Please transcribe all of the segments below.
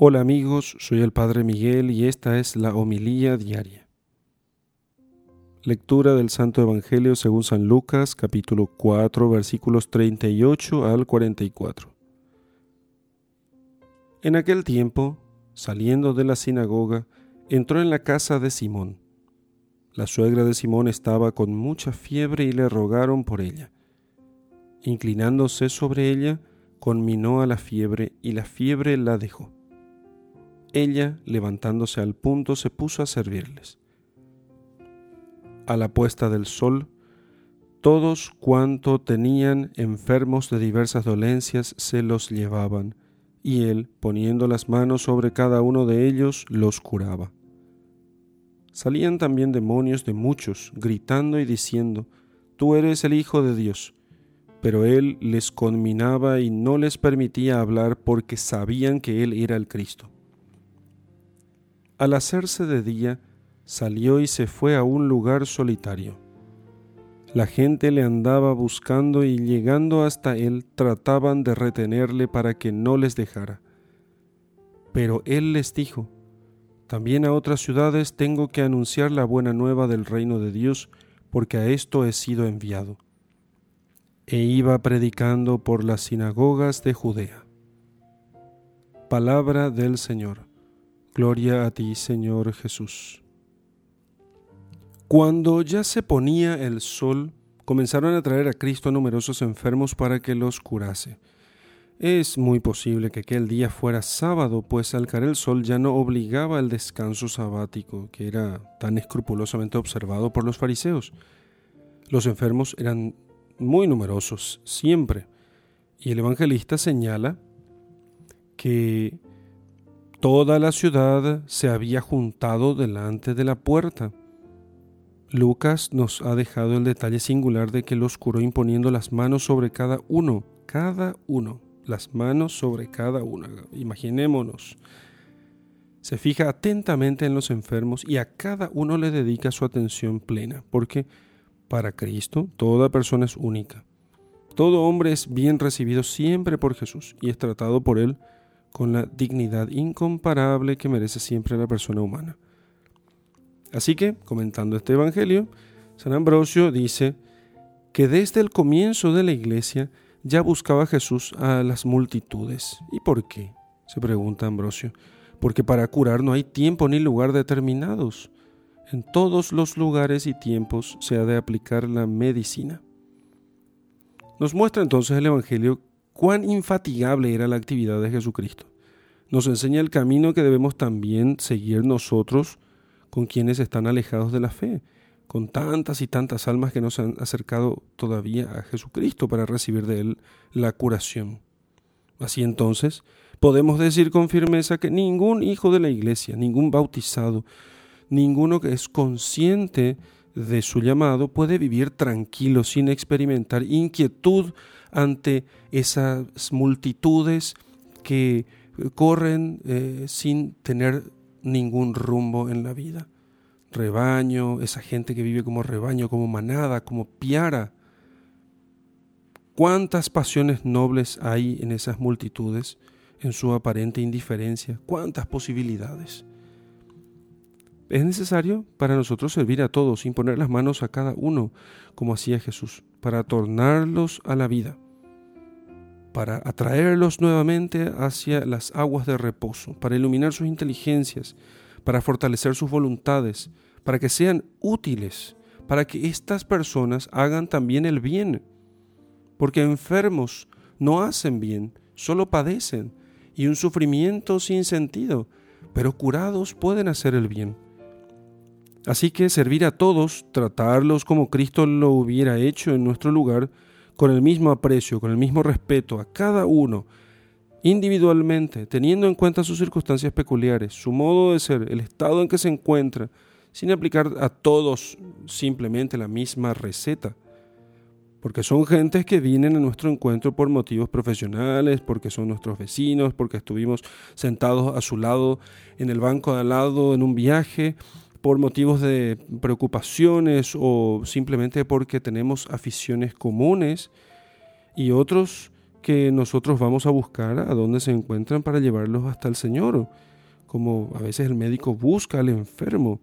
Hola amigos, soy el Padre Miguel y esta es la homilía diaria. Lectura del Santo Evangelio según San Lucas capítulo 4 versículos 38 al 44. En aquel tiempo, saliendo de la sinagoga, entró en la casa de Simón. La suegra de Simón estaba con mucha fiebre y le rogaron por ella. Inclinándose sobre ella, conminó a la fiebre y la fiebre la dejó ella, levantándose al punto, se puso a servirles. A la puesta del sol, todos cuanto tenían enfermos de diversas dolencias se los llevaban, y él, poniendo las manos sobre cada uno de ellos, los curaba. Salían también demonios de muchos, gritando y diciendo, Tú eres el Hijo de Dios. Pero él les conminaba y no les permitía hablar porque sabían que él era el Cristo. Al hacerse de día, salió y se fue a un lugar solitario. La gente le andaba buscando y llegando hasta él trataban de retenerle para que no les dejara. Pero él les dijo, también a otras ciudades tengo que anunciar la buena nueva del reino de Dios, porque a esto he sido enviado. E iba predicando por las sinagogas de Judea. Palabra del Señor. Gloria a ti, Señor Jesús. Cuando ya se ponía el sol, comenzaron a traer a Cristo a numerosos enfermos para que los curase. Es muy posible que aquel día fuera sábado, pues al caer el sol ya no obligaba el descanso sabático, que era tan escrupulosamente observado por los fariseos. Los enfermos eran muy numerosos, siempre, y el evangelista señala que Toda la ciudad se había juntado delante de la puerta. Lucas nos ha dejado el detalle singular de que los curó imponiendo las manos sobre cada uno, cada uno, las manos sobre cada uno. Imaginémonos. Se fija atentamente en los enfermos y a cada uno le dedica su atención plena, porque para Cristo toda persona es única. Todo hombre es bien recibido siempre por Jesús y es tratado por Él con la dignidad incomparable que merece siempre la persona humana. Así que, comentando este Evangelio, San Ambrosio dice que desde el comienzo de la iglesia ya buscaba Jesús a las multitudes. ¿Y por qué? se pregunta Ambrosio. Porque para curar no hay tiempo ni lugar determinados. En todos los lugares y tiempos se ha de aplicar la medicina. Nos muestra entonces el Evangelio cuán infatigable era la actividad de Jesucristo. Nos enseña el camino que debemos también seguir nosotros con quienes están alejados de la fe, con tantas y tantas almas que nos han acercado todavía a Jesucristo para recibir de Él la curación. Así entonces, podemos decir con firmeza que ningún hijo de la iglesia, ningún bautizado, ninguno que es consciente de su llamado puede vivir tranquilo sin experimentar inquietud ante esas multitudes que corren eh, sin tener ningún rumbo en la vida. Rebaño, esa gente que vive como rebaño, como manada, como piara. ¿Cuántas pasiones nobles hay en esas multitudes, en su aparente indiferencia? ¿Cuántas posibilidades? Es necesario para nosotros servir a todos, sin poner las manos a cada uno, como hacía Jesús, para tornarlos a la vida, para atraerlos nuevamente hacia las aguas de reposo, para iluminar sus inteligencias, para fortalecer sus voluntades, para que sean útiles, para que estas personas hagan también el bien, porque enfermos no hacen bien, solo padecen, y un sufrimiento sin sentido, pero curados pueden hacer el bien. Así que servir a todos, tratarlos como Cristo lo hubiera hecho en nuestro lugar, con el mismo aprecio, con el mismo respeto a cada uno, individualmente, teniendo en cuenta sus circunstancias peculiares, su modo de ser, el estado en que se encuentra, sin aplicar a todos simplemente la misma receta. Porque son gentes que vienen a nuestro encuentro por motivos profesionales, porque son nuestros vecinos, porque estuvimos sentados a su lado en el banco de al lado en un viaje, por motivos de preocupaciones o simplemente porque tenemos aficiones comunes y otros que nosotros vamos a buscar a dónde se encuentran para llevarlos hasta el Señor, como a veces el médico busca al enfermo.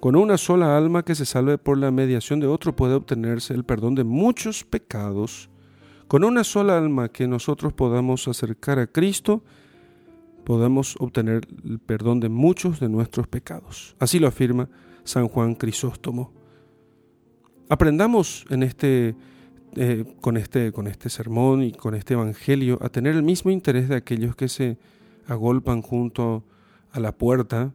Con una sola alma que se salve por la mediación de otro puede obtenerse el perdón de muchos pecados. Con una sola alma que nosotros podamos acercar a Cristo, podemos obtener el perdón de muchos de nuestros pecados. Así lo afirma San Juan Crisóstomo. Aprendamos en este, eh, con, este, con este sermón y con este evangelio a tener el mismo interés de aquellos que se agolpan junto a la puerta,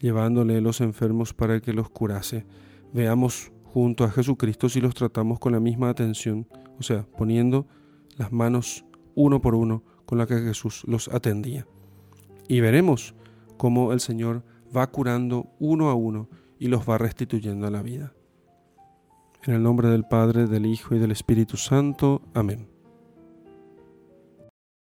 llevándole los enfermos para que los curase. Veamos junto a Jesucristo si los tratamos con la misma atención, o sea, poniendo las manos uno por uno con la que Jesús los atendía. Y veremos cómo el Señor va curando uno a uno y los va restituyendo a la vida. En el nombre del Padre, del Hijo y del Espíritu Santo. Amén.